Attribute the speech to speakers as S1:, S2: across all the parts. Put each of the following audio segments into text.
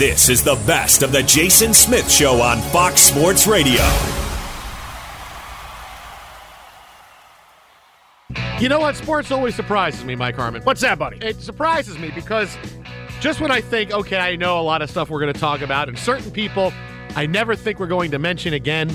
S1: This is the best of the Jason Smith Show on Fox Sports Radio.
S2: You know what? Sports always surprises me, Mike Harmon.
S3: What's that, buddy?
S2: It surprises me because just when I think, okay, I know a lot of stuff we're going to talk about, and certain people I never think we're going to mention again.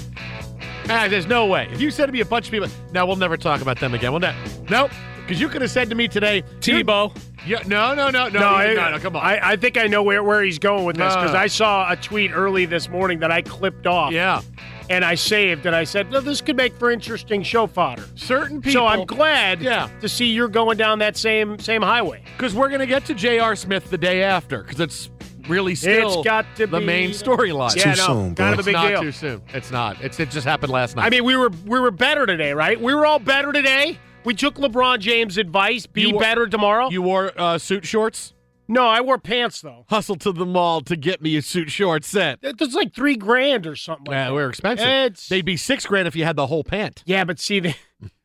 S2: Ah, there's no way. If you said to me a bunch of people, no, we'll never talk about them again. We'll ne- nope. Because you could have said to me today,
S3: Tebow.
S2: Yeah, no, no, no, no,
S3: No,
S2: no,
S3: I,
S2: no, no, come on.
S3: I, I think I know where, where he's going with this because
S2: no. Uh.
S3: I saw a tweet early this morning that I clipped off.
S2: yeah,
S3: And I saved and I said, well, this could make for interesting show fodder.
S2: certain people.
S3: so I'm glad
S2: Yeah.
S3: to see you're going down that same same highway.
S2: because we're going to get to J.R. Smith the day after because it's really still
S3: it's got to be
S2: the
S3: be
S2: main storyline.
S3: Yeah,
S4: too
S3: no,
S4: soon,
S3: kind
S4: bro.
S3: of a big
S2: it's not
S3: deal.
S2: too soon. It's not. It's it just happened last night.
S3: I mean, we were we were better today, right? We were all better today. We took LeBron James' advice. Be
S2: were-
S3: better tomorrow.
S2: you wore uh, suit shorts.
S3: no, I wore pants though.
S2: Hustled to the mall to get me a suit short set.
S3: It's like three grand or something. Like
S2: Yeah,
S3: that.
S2: we're expensive.
S3: It's-
S2: They'd be six grand if you had the whole pant.
S3: Yeah, but see the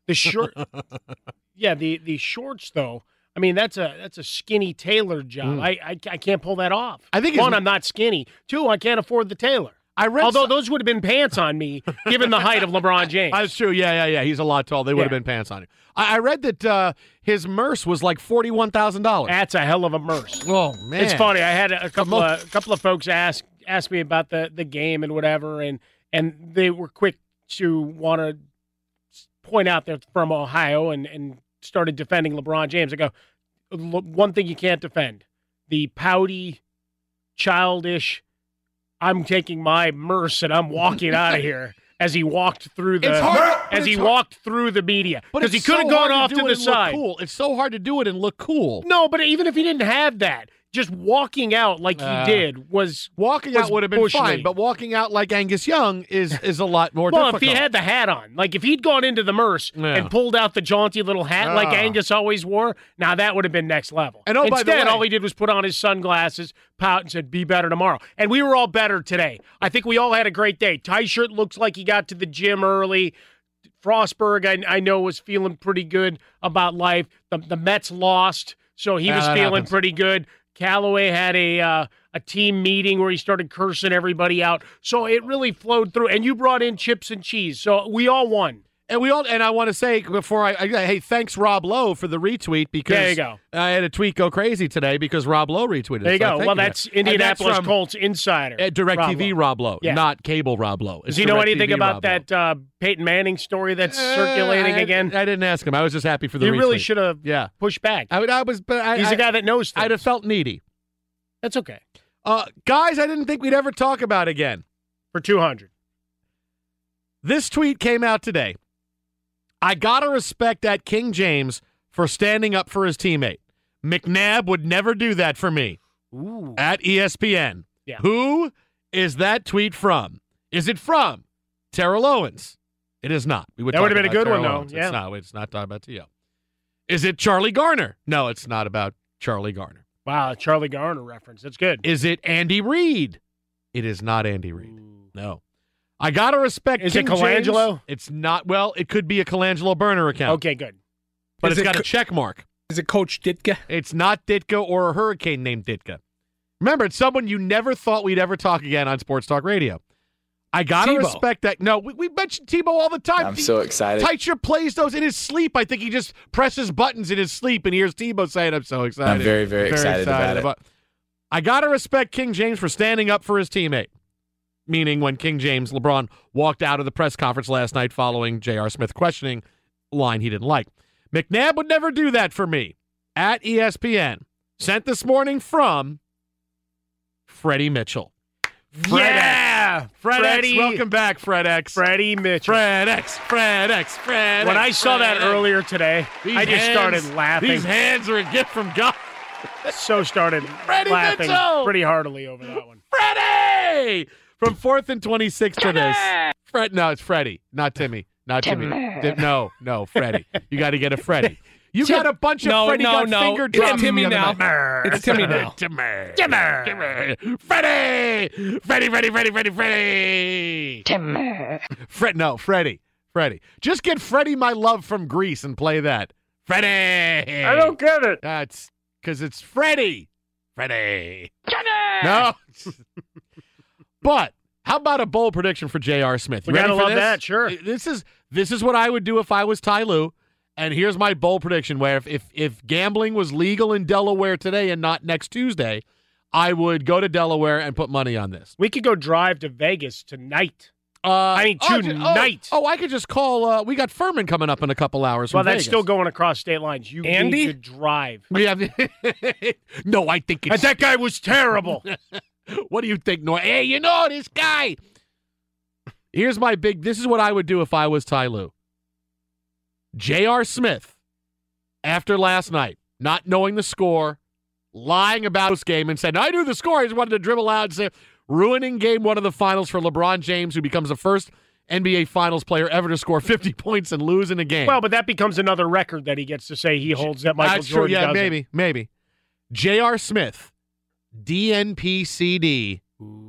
S3: the short. yeah, the the shorts though. I mean, that's a that's a skinny tailor job. I, I I can't pull that off.
S2: Mm. I think
S3: one, I'm not skinny. Two, I can't afford the tailor.
S2: I read.
S3: Although
S2: some-
S3: those would have been pants on me, given the height of LeBron James.
S2: that's true. Yeah, yeah, yeah. He's a lot tall. They would have
S3: Yeah.
S2: been pants on him. I, I read that uh, his merce was like forty one thousand dollars.
S3: That's a hell of a merce.
S2: Oh man,
S3: It's funny. I had a, a couple
S2: mo-
S3: of a couple of folks ask ask me about the the game and whatever, and and they were quick to want to point out they're from Ohio and and started defending LeBron James. I go, one thing you can't defend: the pouty, childish. I'm taking my merce and I'm walking out of here. As he walked through the
S2: hard-
S3: as he
S2: hard-
S3: walked through the media because he could have
S2: so
S3: gone off to
S2: it
S3: the side.
S2: Cool. It's so hard to do it and look cool.
S3: No, but even if he didn't have that, just walking out like
S2: Uh,
S3: he did was
S2: Walking
S3: was
S2: out would have been fine,
S3: League.
S2: but walking out like Angus Young is is a lot more
S3: well,
S2: difficult.
S3: if he had the hat on, like if he'd gone into the Merce
S2: Yeah.
S3: and pulled out the jaunty little hat like
S2: Ah.
S3: Angus always wore, now that would have been next level.
S2: And oh,
S3: Instead,
S2: way-
S3: all he did was put on his sunglasses, pout, and said, "Be better tomorrow." And we were all better today. I think we all had a great day. Teicher looks like he got to the gym early. Frostberg, I, I know, was feeling pretty good about life. The, the Mets lost, so he
S2: Yeah,
S3: was feeling
S2: happens.
S3: pretty good. Callaway had a uh, a team meeting where he started cursing everybody out. So it really flowed through. And you brought in chips and cheese, so we all won.
S2: And we all and I want to say before I, I hey thanks Rob Lowe for the retweet because
S3: There you go.
S2: I had a tweet go crazy today because Rob Lowe retweeted.
S3: There you
S2: so
S3: go. Well, that's Indianapolis
S2: from,
S3: Colts insider.
S2: uh, DirecTV Rob Lowe,
S3: Yeah.
S2: not cable Rob Lowe.
S3: Does he know anything about that uh, Peyton Manning story that's
S2: Uh,
S3: circulating
S2: I,
S3: again?
S2: I didn't ask him. I was just happy for the.
S3: you really should have
S2: Yeah,
S3: pushed back.
S2: I, I was, but I,
S3: He's a guy that knows things.
S2: I'd have felt needy.
S3: That's okay.
S2: Uh, guys, I didn't think we'd ever talk about again.
S3: For 200.
S2: This tweet came out today. I gotta respect that King James for standing up for his teammate. McNabb would never do that for me.
S3: Ooh.
S2: At ESPN.
S3: Yeah.
S2: Who is that tweet from? Is it from Terrell Owens? It is not. We would
S3: That
S2: talk
S3: would've been a good
S2: Terrell
S3: one, though. Yeah.
S2: It's not. It's not talking about T.O. Is it Charlie Garner? No, it's not about Charlie Garner.
S3: Wow, Charlie Garner reference. That's good.
S2: Is it Andy Reid? It is not Andy Reid. No. I gotta respect.
S3: Is it
S2: King James.
S3: Colangelo?
S2: It's not. Well, it could be a Colangelo burner account.
S3: Okay, good.
S2: but
S4: Is
S2: it's
S4: it
S2: got a
S4: Co-
S2: check mark.
S4: Is it Coach Ditka?
S2: It's not Ditka or a hurricane named Ditka. Remember, it's someone you never thought we'd ever talk again on Sports Talk Radio. I gotta
S4: Tebow.
S2: respect that. No, we, we mention Tebow all the time.
S5: I'm
S2: He-
S5: so excited.
S2: Teicher plays those in his sleep. I think he just presses buttons in his sleep and hears Tebow saying, "I'm so excited."
S5: I'm very, very excited about it.
S2: I gotta respect King James for standing up for his teammate. Meaning, when King James LeBron walked out of the press conference last night following J.R. Smith questioning line he didn't like. McNabb would never do that for me. At ESPN, sent this morning from Freddie Mitchell. Fred
S3: yeah!
S2: X. Fred
S3: Freddie,
S2: X. Welcome back, Fred X.
S3: Freddie Mitchell.
S2: Fred X. Fred X. Fred
S3: when I saw that
S2: X.
S3: earlier today,
S2: These
S3: I just
S2: hands-
S3: started laughing.
S2: These hands are a gift from God.
S3: so started
S2: Freddie
S3: laughing
S2: Mitchell!
S3: pretty heartily over that one.
S2: Freddie from fourth and twenty six to this. Fred, no, it's Freddie, not Timmy, not Timmy. Di- no, no, Freddie. You got to get a Freddie. You
S4: Tim-
S2: got a bunch of
S4: No,
S2: Freddie
S4: no,
S2: got
S4: no.
S2: finger
S4: It's Timmy now.
S2: night.
S4: It's Timmy now.
S2: Timmy, Timmy, Timmy, Freddie, Freddie, Freddie, Freddie, Freddie, Freddie. Timmy. Fred, no, Freddie, Freddie. Just get Freddie, my love from Greece, and play that. Freddie.
S3: I don't get it.
S2: That's because it's Freddie. Freddie. Timmy. No. but how about a bold prediction for J.R. Smith?
S3: We
S2: You ready
S3: gotta love
S2: this?
S3: that, sure.
S2: This is this is what I would do if I was Ty Lue. And here's my bold prediction: where if, if if gambling was legal in Delaware today and not next Tuesday, I would go to Delaware and put money on this.
S3: We could go drive to Vegas tonight.
S2: Uh,
S3: I mean,
S2: oh, ju-
S3: tonight.
S2: Oh, oh, I could just call. Uh, we got Fuhrman coming up in a couple hours.
S3: well, that's
S2: Vegas.
S3: still going across state lines. You
S4: Andy?
S3: need to drive.
S2: We have. no, I think
S3: And
S2: it's.
S3: that guy was terrible.
S2: What do you think, Noy? Hey, you know this guy. Here's my big. This is what I would do if I was Ty Lue. J.R. Smith, after last night, not knowing the score, lying about this game, and said, "I knew the score." I just wanted to dribble out and say, ruining game one of the finals for LeBron James, who becomes the first NBA Finals player ever to score 50 points and lose in a game.
S3: well, but that becomes another record that he gets to say he holds that Michael
S2: That's
S3: Jordan
S2: true. Yeah,
S3: doesn't.
S2: maybe, maybe. J.R. Smith, DNPCD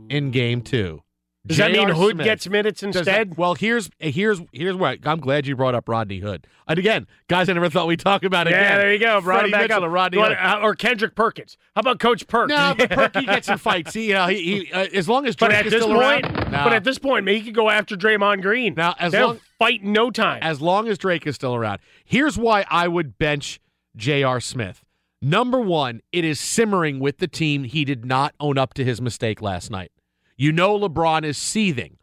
S2: in game two.
S3: Does that mean
S2: J.R.
S3: Hood
S2: Smith.
S3: gets minutes instead?
S2: that- well, here's here's here's what I'm glad you brought up Rodney Hood. And again, guys, I never thought we'd talk about it.
S3: yeah,
S2: again.
S3: there you go. Brought
S2: Freddie
S3: back
S2: Mitchell
S3: up.
S2: Rodney
S3: You
S2: Hood.
S3: want- uh, or Kendrick Perkins. How about Coach Perk?
S2: No, but Perky gets in fights. He, uh, he, he uh, as long as
S3: But
S2: Drake
S3: at
S2: is
S3: this
S2: still
S3: point,
S2: around. No.
S3: but at this point, man, he could go after Draymond Green.
S2: Now, as
S3: They'll
S2: long-
S3: fight no time.
S2: as long as Drake is still around. Here's why I would bench J.R. Smith. Number one, it is simmering with the team. He did not own up to his mistake last night. You know, LeBron is seething.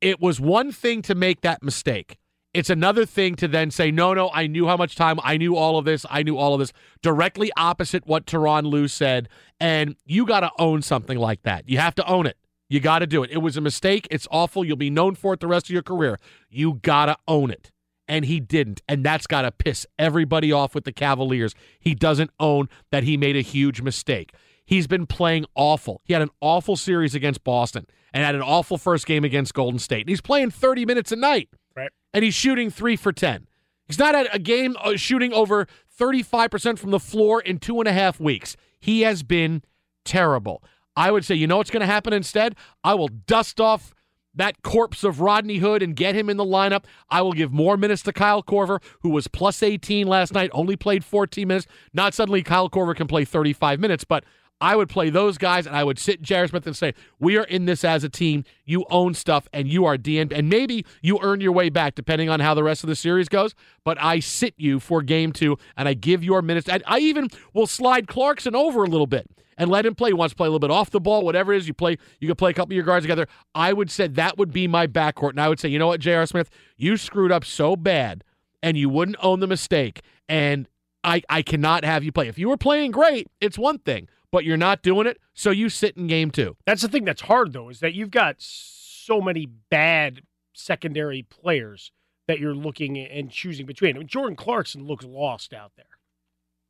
S2: It was one thing to make that mistake. It's another thing to then say, no, no, I knew how much time, I knew all of this, I knew all of this. Directly opposite what Tyronn Lue said. And you got to own something like that. You have to own it. You got to do it. It was a mistake. It's awful. You'll be known for it the rest of your career. You got to own it. And he didn't. And that's got to piss everybody off with the Cavaliers. He doesn't own that he made a huge mistake. He's been playing awful. He had an awful series against Boston and had an awful first game against Golden State. And he's playing 30 minutes a night.
S3: Right.
S2: And he's shooting three for 10. He's not at a game uh, shooting over 35% from the floor in two and a half weeks. He has been terrible. I would say, you know what's going to happen instead? I will dust off that corpse of Rodney Hood and get him in the lineup. I will give more minutes to Kyle Korver, who was plus 18 last night, only played 14 minutes. Not suddenly Kyle Korver can play 35 minutes, but I would play those guys and I would sit J.R. Smith and say, We are in this as a team. You own stuff and you are DN. And maybe you earn your way back depending on how the rest of the series goes. But I sit you for game two and I give your minutes. I, I even will slide Clarkson over a little bit and let him play. He wants to play a little bit off the ball, whatever it is. You play, you can play a couple of your guards together. I would say that would be my backcourt. And I would say, you know what, J.R. Smith, you screwed up so bad and you wouldn't own the mistake. And I, I cannot have you play. If you were playing great, it's one thing but you're not doing it, so you sit in game two.
S3: That's the thing that's hard though, is that you've got so many bad secondary players that you're looking and choosing between. I mean, Jordan Clarkson looks lost out there.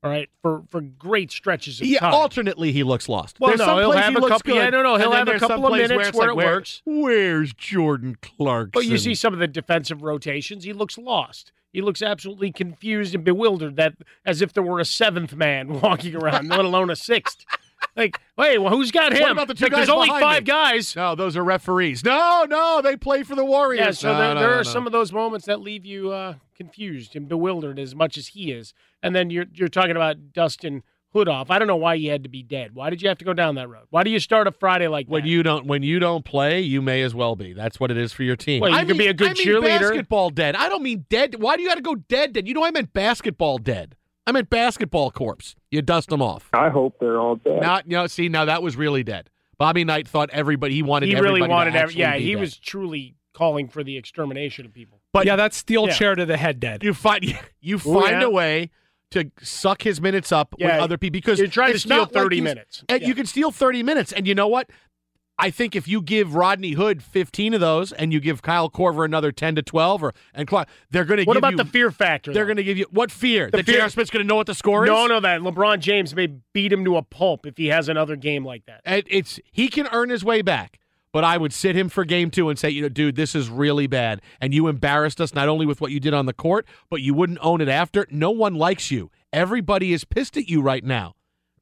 S3: All right, for for great stretches of
S2: yeah,
S3: time.
S2: alternately he looks lost.
S3: Well,
S2: there's
S3: no,
S2: some
S3: he'll have
S2: he
S3: a
S2: looks
S3: couple.
S2: good,
S3: Yeah, no, no, he'll have a couple of minutes
S2: where,
S3: where,
S2: like,
S3: it works.
S2: Where's Jordan Clarkson?
S3: But you see some of the defensive rotations, he looks lost. He looks absolutely confused and bewildered, that as if there were a seventh man walking around, let alone a sixth. Like, wait, well, who's got him?
S2: What about the two
S3: Like,
S2: guys
S3: There's only five
S2: me?
S3: guys.
S2: No, those are referees. No, no, they play for the Warriors.
S3: Yeah, so
S2: No,
S3: there,
S2: no,
S3: there
S2: no,
S3: are some of those moments that leave you uh, confused and bewildered as much as he is. And then you're you're talking about Dustin Hoodoff. I don't know why he had to be dead. Why did you have to go down that road? Why do you start a Friday like
S2: When
S3: that?
S2: you don't when you don't play, you may as well be. That's what it is for your team.
S3: Well, you
S2: I
S3: could
S2: mean,
S3: be a good
S2: I mean
S3: cheerleader.
S2: Basketball dead. I don't mean dead. Why do you got to go dead? Dead. You know I meant basketball dead. I meant basketball corpse. You dust them off.
S4: I hope they're all dead.
S2: Not you know. See now that was really dead. Bobby Knight thought everybody he wanted.
S3: he really
S2: everybody
S3: wanted
S2: to
S3: every,
S2: actually
S3: yeah
S2: be
S3: he
S2: dead.
S3: was truly calling for the extermination of people
S2: But
S5: yeah, that's steel
S3: Yeah.
S5: chair to the head dead.
S2: you find you
S3: Ooh,
S2: find
S3: yeah.
S2: a way to suck his minutes up with other people because
S3: you're trying to steal
S2: not like
S3: 30 minutes.
S2: and
S3: Yeah.
S2: You can steal thirty minutes, and you know what? I think if you give Rodney Hood fifteen of those, and you give Kyle Korver another ten to twelve, or and Clark, they're going to
S3: what about
S2: you.
S3: the fear factor
S2: they're going to give you what fear?
S3: The
S2: that
S3: fear-
S2: J.R. Smith's going to know what the score is.
S3: no no that lebron james may beat him to a pulp if he has another game like that
S2: And it's he can earn his way back. But I would sit him for game two and say, you know, dude, this is really bad. And you embarrassed us not only with what you did on the court, but you wouldn't own it after. No one likes you. Everybody is pissed at you right now.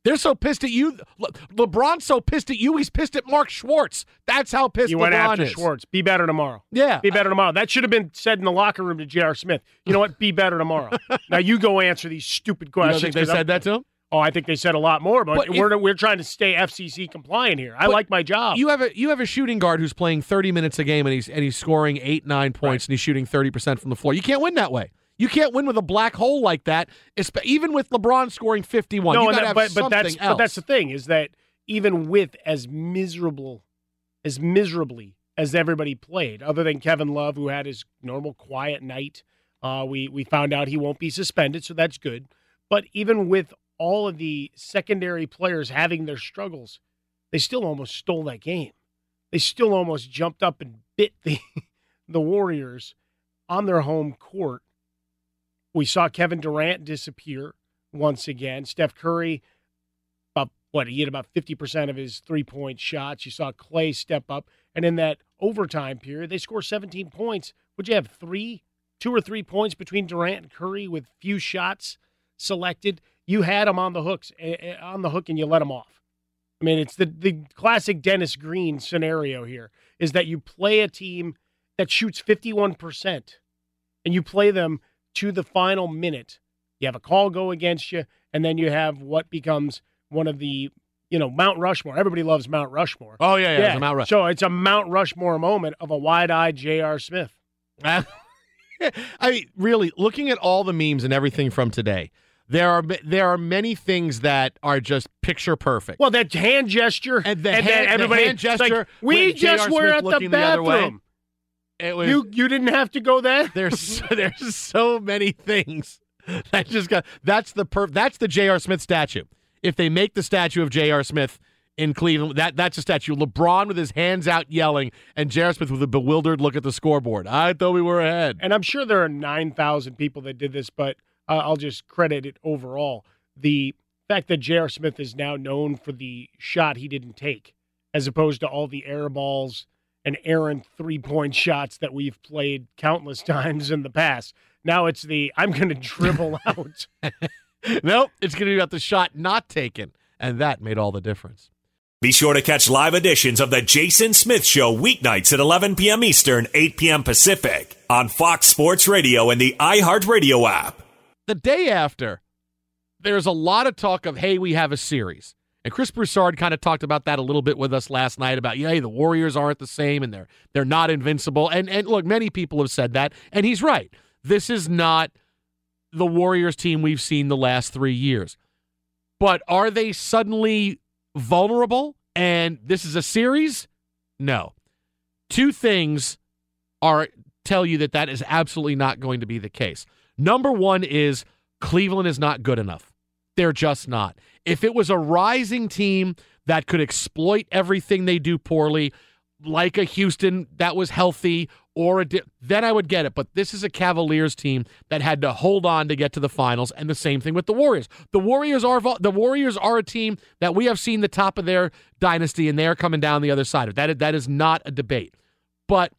S2: They're so pissed at you. Le- LeBron's so pissed at you. He's pissed at Mark Schwarz. That's how pissed
S3: you
S2: LeBron
S3: went after
S2: is.
S3: Schwarz be better tomorrow
S2: Yeah.
S3: Be better tomorrow. That should have been said in the locker room to J.R. Smith. You know what? Be better tomorrow. now you go answer these stupid
S2: You
S3: questions.
S2: think they
S3: 'cause I'm-
S2: said that to him?
S3: Oh, I think they said a lot more, but,
S2: But
S3: we're we're trying to stay FCC compliant here. I like my job.
S2: You have a you have a shooting guard who's playing 30 minutes a game and he's and he's scoring eight nine points and he's shooting 30 percent from the floor. You can't win that way. You can't win with a black hole like that. Even with LeBron scoring 51,
S3: no,
S2: you
S3: and
S2: got to
S3: that-
S2: have
S3: but
S2: something
S3: but that's
S2: else.
S3: but that's the thing is that even with as miserable as miserably as everybody played, other than Kevin Love, who had his normal quiet night, uh, we we found out he won't be suspended, so that's good. But even with all of the secondary players having their struggles, they still almost stole that game. They still almost jumped up and bit the the Warriors on their home court. We saw Kevin Durant disappear once again. Steph Curry, about what he hit about fifty percent of his three point shots. You saw Clay step up, and in that overtime period, they score seventeen points. Would you have three, two or three points between Durant and Curry with few shots selected? You had them on the hooks, eh, eh, on the hook, and you let them off. I mean, it's the the classic Dennis Green scenario here. Is that you play a team that shoots fifty one percent, and you play them to the final minute. You have a call go against you, and then you have what becomes one of the, you know, Mount Rushmore. Everybody loves Mount Rushmore.
S2: Oh yeah, yeah, it's a Mount Rush.
S3: So it's a Mount Rushmore moment of a wide-eyed J.R. Smith.
S2: I mean, really, looking at all the memes and everything from today, there are there are many things that are just picture perfect.
S3: Well, that hand gesture
S2: and the
S3: and
S2: hand,
S3: then
S2: the
S3: everybody
S2: hand
S3: it's like,
S2: gesture.
S3: we just were
S2: Smith
S3: at the
S2: looking other way.
S3: bathroom.
S2: It was,
S3: You you didn't have to go there.
S2: there's there's so many things that just got. That's the per. That's the J.R. Smith statue. If they make the statue of J.R. Smith in Cleveland, that that's a statue. LeBron with his hands out yelling, and J.R. Smith with a bewildered look at the scoreboard. I thought we were ahead.
S3: And I'm sure there are 9,000 people that did this, but uh, I'll just credit it overall. The fact that J.R. Smith is now known for the shot he didn't take, as opposed to all the air balls and errant three point shots that we've played countless times in the past. Now it's the I'm going to dribble out.
S2: nope, it's going to be about the shot not taken. And that made all the difference.
S1: Be sure to catch live editions of The Jason Smith Show weeknights at 11 p.m. Eastern, 8 p.m. Pacific on Fox Sports Radio and the iHeartRadio app.
S2: The day after, there's a lot of talk of, hey, we have a series. And Chris Broussard kind of talked about that a little bit with us last night about, yeah, the Warriors aren't the same and they're they're not invincible. And and look, many people have said that, and he's right. This is not the Warriors team we've seen the last three years. But are they suddenly vulnerable and this is a series? No. Two things are tell you that that is absolutely not going to be the case. Number 1 is Cleveland is not good enough. They're just not. If it was a rising team that could exploit everything they do poorly, like a Houston that was healthy, or a di- then I would get it. But this is a Cavaliers team that had to hold on to get to the finals, and the same thing with the Warriors. The Warriors are the Warriors are a team that we have seen the top of their dynasty, and they are coming down the other side of that. That is not a debate. But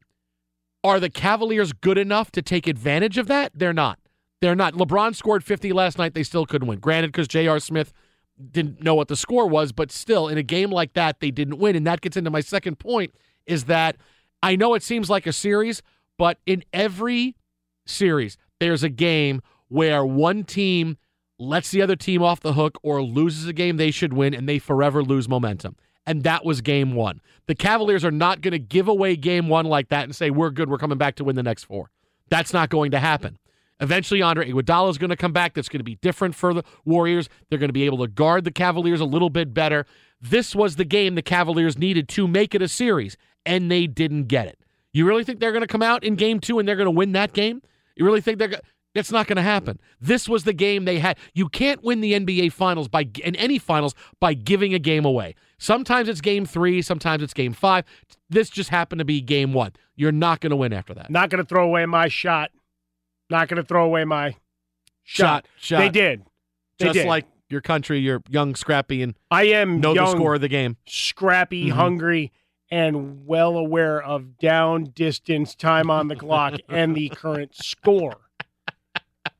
S2: are the Cavaliers good enough to take advantage of that? They're not. They're not. LeBron scored 50 last night. They still couldn't win. Granted, because J.R. Smith didn't know what the score was, but still, in a game like that, they didn't win. And that gets into my second point is that I know it seems like a series, but in every series, there's a game where one team lets the other team off the hook or loses a game they should win and they forever lose momentum. And that was game one. The Cavaliers are not going to give away game one like that and say, we're good, we're coming back to win the next four. That's not going to happen. Eventually, Andre Iguodala is going to come back. That's going to be different for the Warriors. They're going to be able to guard the Cavaliers a little bit better. This was the game the Cavaliers needed to make it a series, and they didn't get it. You really think they're going to come out in game two and they're going to win that game? You really think they're going that's not going to happen. This was the game they had. You can't win the NBA finals by in any finals by giving a game away. Sometimes it's game 3, sometimes it's game 5. This just happened to be game 1. You're not going to win after that.
S3: Not going to throw away my shot. Not going to throw away my shot.
S2: shot. shot.
S3: They did. They
S2: just
S3: did.
S2: like your country, you're young, scrappy, and
S3: I am
S2: know
S3: young,
S2: the score of the game.
S3: scrappy,
S2: Mhm.
S3: hungry, and well aware of down, distance, time on the clock, and the current score.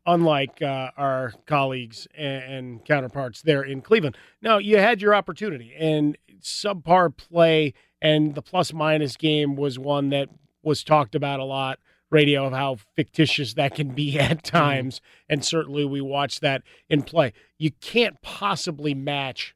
S3: Unlike uh, our colleagues and, and counterparts there in Cleveland. Now, you had your opportunity, and subpar play and the plus minus game was one that was talked about a lot radio of how fictitious that can be at hmm. times and certainly we watch that in play you can't possibly match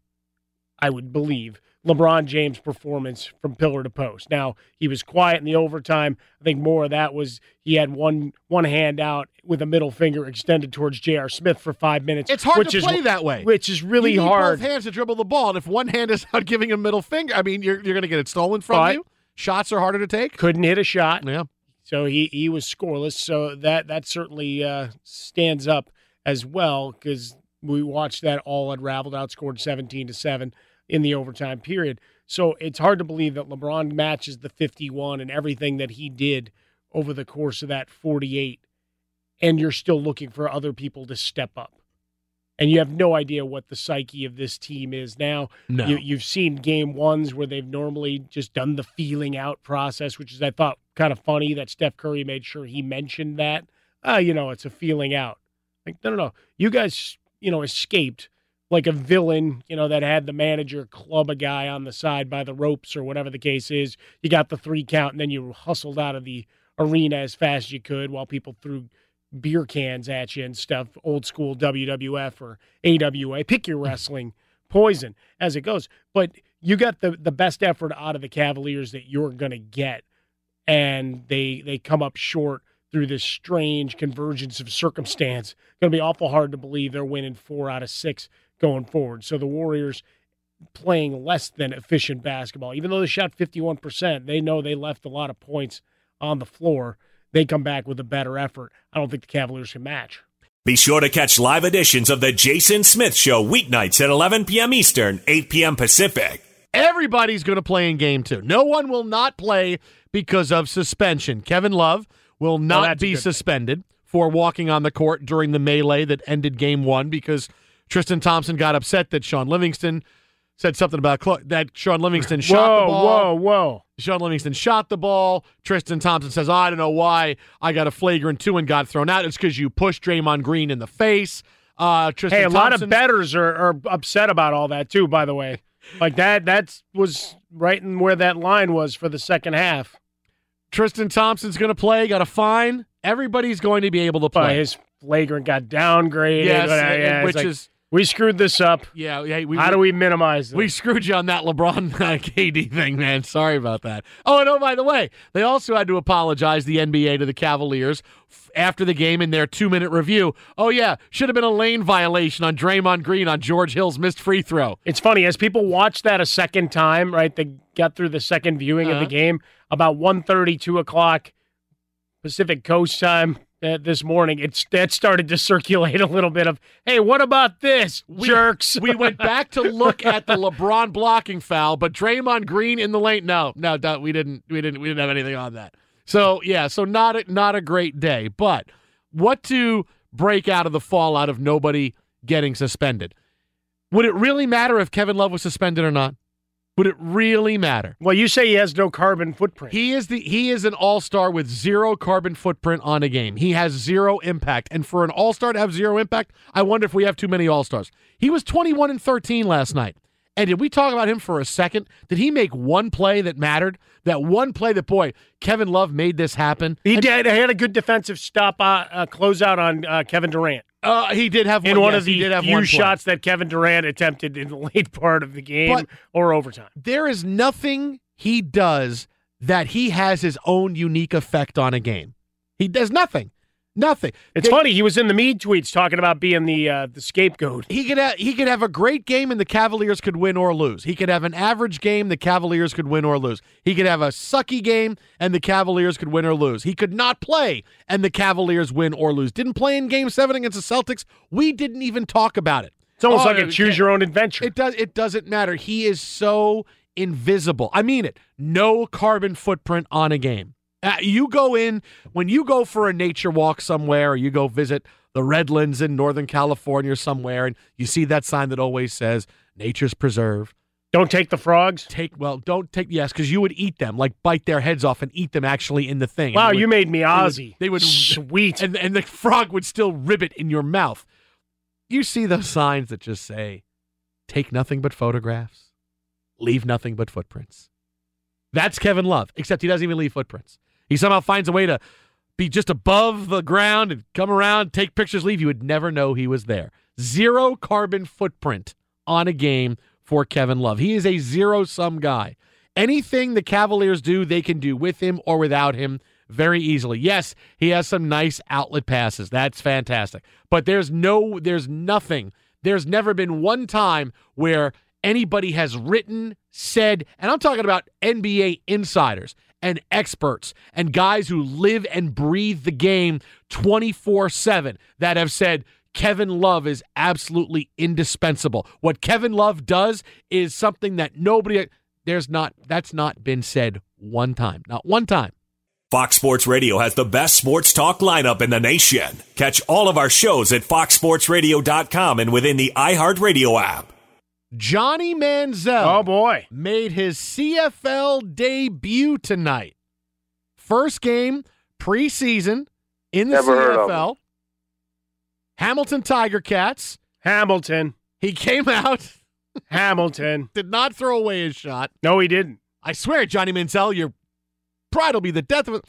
S3: i would believe lebron james performance from pillar to post now he was quiet in the overtime i think more of that was he had one one hand out with a middle finger extended towards J.R. Smith for five minutes.
S2: It's hard
S3: which
S2: to
S3: is,
S2: play that way.
S3: Which is really
S2: you need
S3: hard.
S2: Both hands to dribble the ball, and if one hand is out giving a middle finger, I mean, you're you're going to get it stolen from
S3: But-
S2: you. Shots are harder to take.
S3: Couldn't hit a shot.
S2: Yeah.
S3: So he, he was scoreless. So that that certainly uh, stands up as well because we watched that all unraveled, outscored 17 to 7 in the overtime period. So it's hard to believe that LeBron matches the 51 and everything that he did over the course of that 48, and you're still looking for other people to step up. And you have no idea what the psyche of this team is now.
S2: No.
S3: You, you've seen game ones where they've normally just done the feeling out process, which is, I thought, kind of funny that Steph Curry made sure he mentioned that. Uh, you know, it's a feeling out. Like, no, no, no. You guys, you know, escaped like a villain, you know, that had the manager club a guy on the side by the ropes or whatever the case is. You got the three count and then you hustled out of the arena as fast as you could while people threw beer cans at you and stuff, old school WWF or AWA. Pick your wrestling poison as it goes. But you got the the best effort out of the Cavaliers that you're gonna get. And they they come up short through this strange convergence of circumstance. It's gonna be awful hard to believe they're winning four out of six going forward. So the Warriors playing less than efficient basketball. Even though they shot 51%, they know they left a lot of points on the floor. They come back with a better effort. I don't think the Cavaliers can match.
S1: Be sure to catch live editions of The Jason Smith Show weeknights at 11 p.m. Eastern, 8 p.m. Pacific.
S2: Everybody's going to play in game two. No one will not play because of suspension. Kevin Love will not
S3: that's
S2: be
S3: good thing.
S2: suspended for walking on the court during the melee that ended game one because Tristan Thompson got upset that Shaun Livingston said something about Clo- that Shaun Livingston shot
S3: whoa,
S2: the ball.
S3: whoa, whoa!
S2: Shaun Livingston shot the ball. Tristan Thompson says, I don't know why I got a flagrant two and got thrown out. It's because you pushed Draymond Green in the face. Uh, Tristan
S3: Hey, a lot of betters are, are upset about all that too. By the way, like that that was right in where that line was for the second half.
S2: Tristan Thompson's going to play, got a fine. Everybody's going to be able to
S3: But
S2: play.
S3: his flagrant got downgraded.
S2: Yes,
S3: Uh, yeah,
S2: which
S3: like,
S2: is
S3: we screwed this up.
S2: yeah. yeah we,
S3: How do we minimize this?
S2: We screwed you on that LeBron uh, KD thing, man. Sorry about that. Oh, and oh, by the way, they also had to apologize, the NBA, to the Cavaliers f- after the game in their two minute review. Oh, yeah, should have been a lane violation on Draymond Green on George Hill's missed free throw.
S3: It's funny as people watch that a second time, right? They got through the second viewing of
S2: Uh-huh.
S3: the game about 1.30, 2 o'clock Pacific Coast time uh, this morning. It's that started to circulate a little bit of, hey, what about this, jerks?
S2: we went back to look at the LeBron blocking foul, but Draymond Green in the lane. No, no, no, we didn't. We didn't. We didn't have anything on that. So yeah, so not a, not a great day. But what to break out of the fallout of nobody getting suspended? Would it really matter if Kevin Love was suspended or not? Would it really matter?
S3: well, you say he has no carbon footprint.
S2: He is the he is an all-star with zero carbon footprint on a game. He has zero impact. And for an all-star to have zero impact, I wonder if we have too many all-stars. He was 21 and 13 last night. And did we talk about him for a second? Did he make one play that mattered? That one play that boy, Kevin Love made this happen.
S3: he
S2: And,
S3: did. He had a good defensive stop, uh, uh, closeout on uh, Kevin Durant
S2: Uh, he did have
S3: in
S2: one,
S3: one
S2: yes,
S3: of
S2: he
S3: the
S2: did have
S3: few shots that Kevin Durant attempted in the late part of the game
S2: But-
S3: or overtime.
S2: There is nothing he does that he has his own unique effect on a game. He does nothing. Nothing.
S3: It's
S2: They-
S3: funny. He was in the Mead tweets talking about being the uh, the scapegoat.
S2: He could have, he could have a great game and the Cavaliers could win or lose. He could have an average game, the Cavaliers could win or lose. He could have a sucky game and the Cavaliers could win or lose. He could not play and the Cavaliers win or lose. Didn't play in game 7 against the Celtics. We didn't even talk about it.
S3: It's almost
S2: Oh,
S3: like a choose your own adventure.
S2: It does it doesn't matter. He is so invisible. I mean it. No carbon footprint on a game. Uh, you go in when you go for a nature walk somewhere or you go visit the Redlands in Northern California or somewhere and you see that sign that always says nature's Preserve."
S3: Don't take the frogs.
S2: Take well, don't take yes, because you would eat them, like bite their heads off and eat them actually in the thing.
S3: Wow,
S2: it
S3: you made me
S2: they would- They would
S3: sweet.
S2: and and the frog would still ribbit in your mouth. You see those signs that just say, "Take nothing but photographs, leave nothing but footprints." That's Kevin Love, except he doesn't even leave footprints. He somehow finds a way to be just above the ground and come around, take pictures, leave. You would never know he was there. Zero carbon footprint on a game for Kevin Love. He is a zero sum guy. Anything the Cavaliers do, they can do with him or without him very easily. Yes, he has some nice outlet passes. That's fantastic. But there's no there's nothing. There's never been one time where anybody has written, said, and I'm talking about NBA insiders and experts and guys who live and breathe the game 24/7 that have said Kevin Love is absolutely indispensable. What Kevin Love does is something that nobody there's not that's not been said one time. Not one time.
S1: Fox Sports Radio has the best sports talk lineup in the nation. Catch all of our shows at foxsportsradio.com and within the iHeartRadio app.
S2: Johnny Manziel.
S3: Oh boy.
S2: made his CFL debut tonight. First game preseason in the
S4: Never
S2: CFL. Hamilton Tiger Cats.
S3: Hamilton.
S2: He came out,
S3: Hamilton.
S2: did not throw away his shot.
S3: No, he didn't.
S2: I swear, Johnny Manziel, your pride will be the death of it.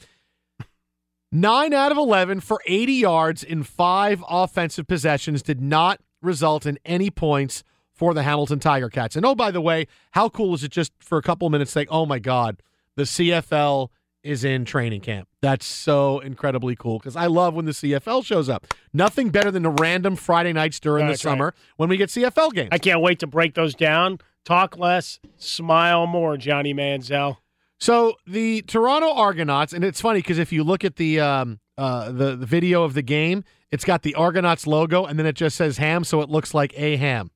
S2: Nine out of 11 for 80 yards in five offensive possessions did not result in any points for the Hamilton Tiger Cats. And oh, by the way, how cool is it just for a couple of minutes saying, oh my God, the CFL is in training camp? That's so incredibly cool because I love when the CFL shows up. Nothing better than the random Friday nights during the
S3: right.
S2: summer when we get CFL games.
S3: I can't wait to break those down. Talk less, smile more, Johnny Manziel.
S2: So the Toronto Argonauts, and it's funny because if you look at the um, uh, the the video of the game, it's got the Argonauts logo, and then it just says ham, so it looks like a ham,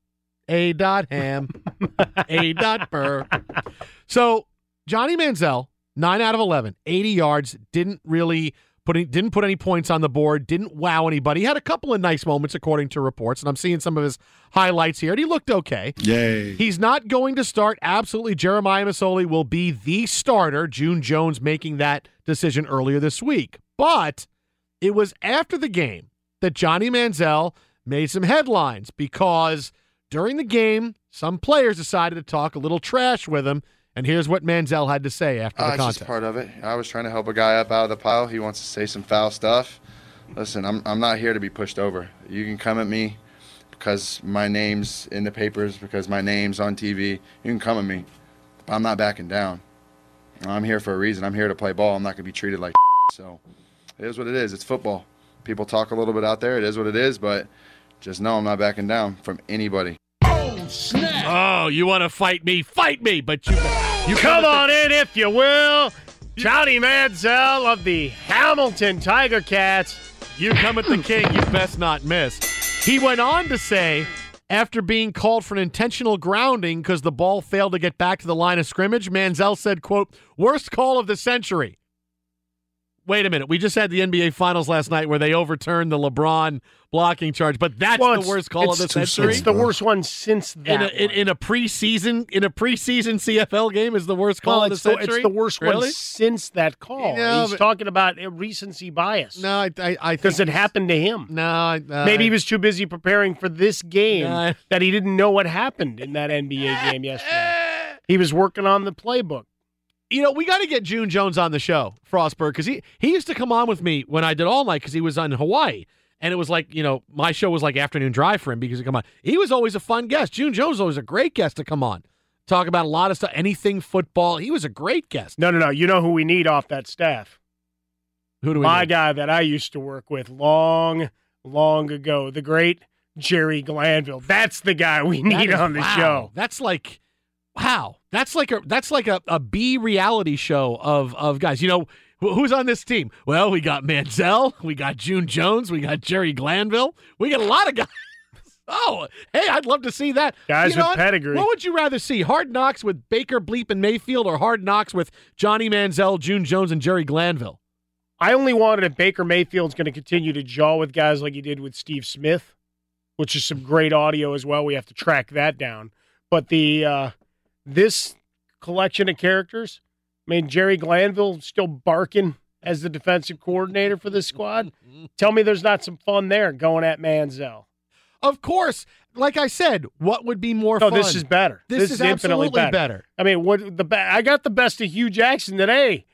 S2: a dot ham, a dot burr. So Johnny Manziel, nine out of 11, 80 yards, didn't really Putting didn't put any points on the board, didn't wow anybody. He had a couple of nice moments according to reports, and I'm seeing some of his highlights here, and he looked okay.
S4: Yay.
S2: He's not going to start. Absolutely, Jeremiah Masoli will be the starter. June Jones making that decision earlier this week. But it was after the game that Johnny Manziel made some headlines because during the game, some players decided to talk a little trash with him. And here's what Manziel had to say after the
S4: Uh, it's
S2: contest.
S4: part of it. I was trying to help a guy up out of the pile. He wants to say some foul stuff. Listen, I'm, I'm not here to be pushed over. You can come at me because my name's in the papers, because my name's on TV. You can come at me, but I'm not backing down. I'm here for a reason. I'm here to play ball. I'm not going to be treated like so. It is what it is. It's football. People talk a little bit out there. It is what it is, but just know I'm not backing down from anybody.
S2: Oh, snap! Oh, you want to fight me? Fight me! But you, you
S3: Come on in, if you will. Johnny Manziel of the Hamilton Tiger Cats.
S2: You come at the king, you best not miss. He went on to say, after being called for an intentional grounding because the ball failed to get back to the line of scrimmage, Manziel said, quote, worst call of the century. Wait a minute. We just had the NBA Finals last night where they overturned the LeBron blocking charge, but that's
S3: Well,
S2: the worst call of the century.
S3: It's the worst one since that.
S2: in a, in, in a preseason in a preseason CFL game is the worst call
S3: well,
S2: of the
S3: it's, the,
S2: century.
S3: it's the worst
S2: really?
S3: one since that call.
S2: No,
S3: He's
S2: but-
S3: talking about a recency bias.
S2: No, I I, I
S3: because it happened to him.
S2: No, I- uh,
S3: Maybe he was too busy preparing for this game
S2: Nah.
S3: that he didn't know what happened in that NBA game yesterday. He was working on the playbook.
S2: You know, we got to get June Jones on the show, Frostberg, because he he used to come on with me when I did all night because he was on Hawaii, and it was like you know my show was like afternoon drive for him because he come on. He was always a fun guest. June Jones was always a great guest to come on, talk about a lot of stuff, anything football. He was a great guest.
S3: No, no, no. You know who we need off that staff?
S2: Who do we?
S3: My
S2: need?
S3: guy that I used to work with long, long ago, the great Jerry Glanville. That's the guy we need
S2: is-
S3: on the
S2: wow.
S3: show.
S2: That's like, wow. That's like a that's like a, a B reality show of of guys. You know who's on this team? Well, we got Manziel, we got June Jones, we got Jerry Glanville, we got a lot of guys. Oh, hey, I'd love to see that.
S3: Guys
S2: You know
S3: with
S2: what?
S3: pedigree.
S2: What would you rather see? Hard Knocks with Baker Bleep and Mayfield, or Hard Knocks with Johnny Manziel, June Jones, and Jerry Glanville?
S3: I only wanted if Baker Mayfield's going to continue to jaw with guys like he did with Steve Smith, which is some great audio as well. We have to track that down. But the uh, this collection of characters, I mean, Jerry Glanville still barking as the defensive coordinator for this squad. Tell me there's not some fun there going at Manziel.
S2: Of course, like I said, what would be more
S3: No,
S2: fun?
S3: this is better.
S2: This, is,
S3: infinitely
S2: absolutely
S3: better.
S2: better.
S3: I mean, what the be- I got the best of Hue Jackson today.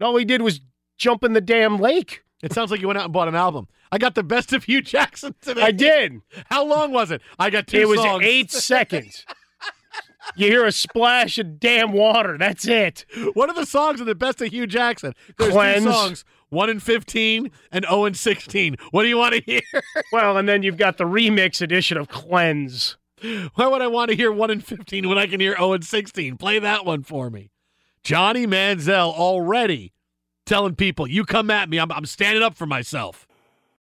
S3: And all he did was jump in the damn lake.
S2: It sounds like you went out and bought an album. I got the best of Hue Jackson today.
S3: I did.
S2: How long was it? I got two
S3: it was
S2: songs.
S3: eight seconds. You hear a splash of damn water. That's it.
S2: What are the songs of the best of Hue Jackson? There's
S3: Cleanse.
S2: two songs, one in fifteen and zero in sixteen. What do you want to hear?
S3: Well, and then you've got the remix edition of Cleanse.
S2: Why would I want to hear one in fifteen when I can hear oh zero and sixteen? Play that one for me. Johnny Manziel already telling people, "You come at me, I'm, I'm standing up for myself."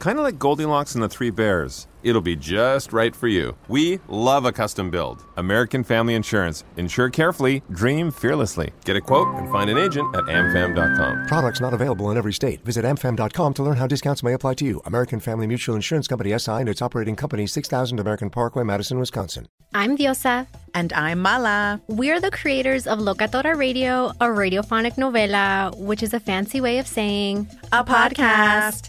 S5: Kind of like Goldilocks and the Three Bears. It'll be just right for you. We love a custom build. American Family Insurance. Insure carefully, dream fearlessly. Get a quote and find an agent at amfam.com.
S6: Products not available in every state. Visit amfam.com to learn how discounts may apply to you. American Family Mutual Insurance Company SI and its operating company 6000 American Parkway, Madison, Wisconsin.
S7: I'm Diosa.
S8: And I'm Mala.
S7: We're the creators of Locatora Radio, a radiophonic novela, which is a fancy way of saying
S8: A podcast.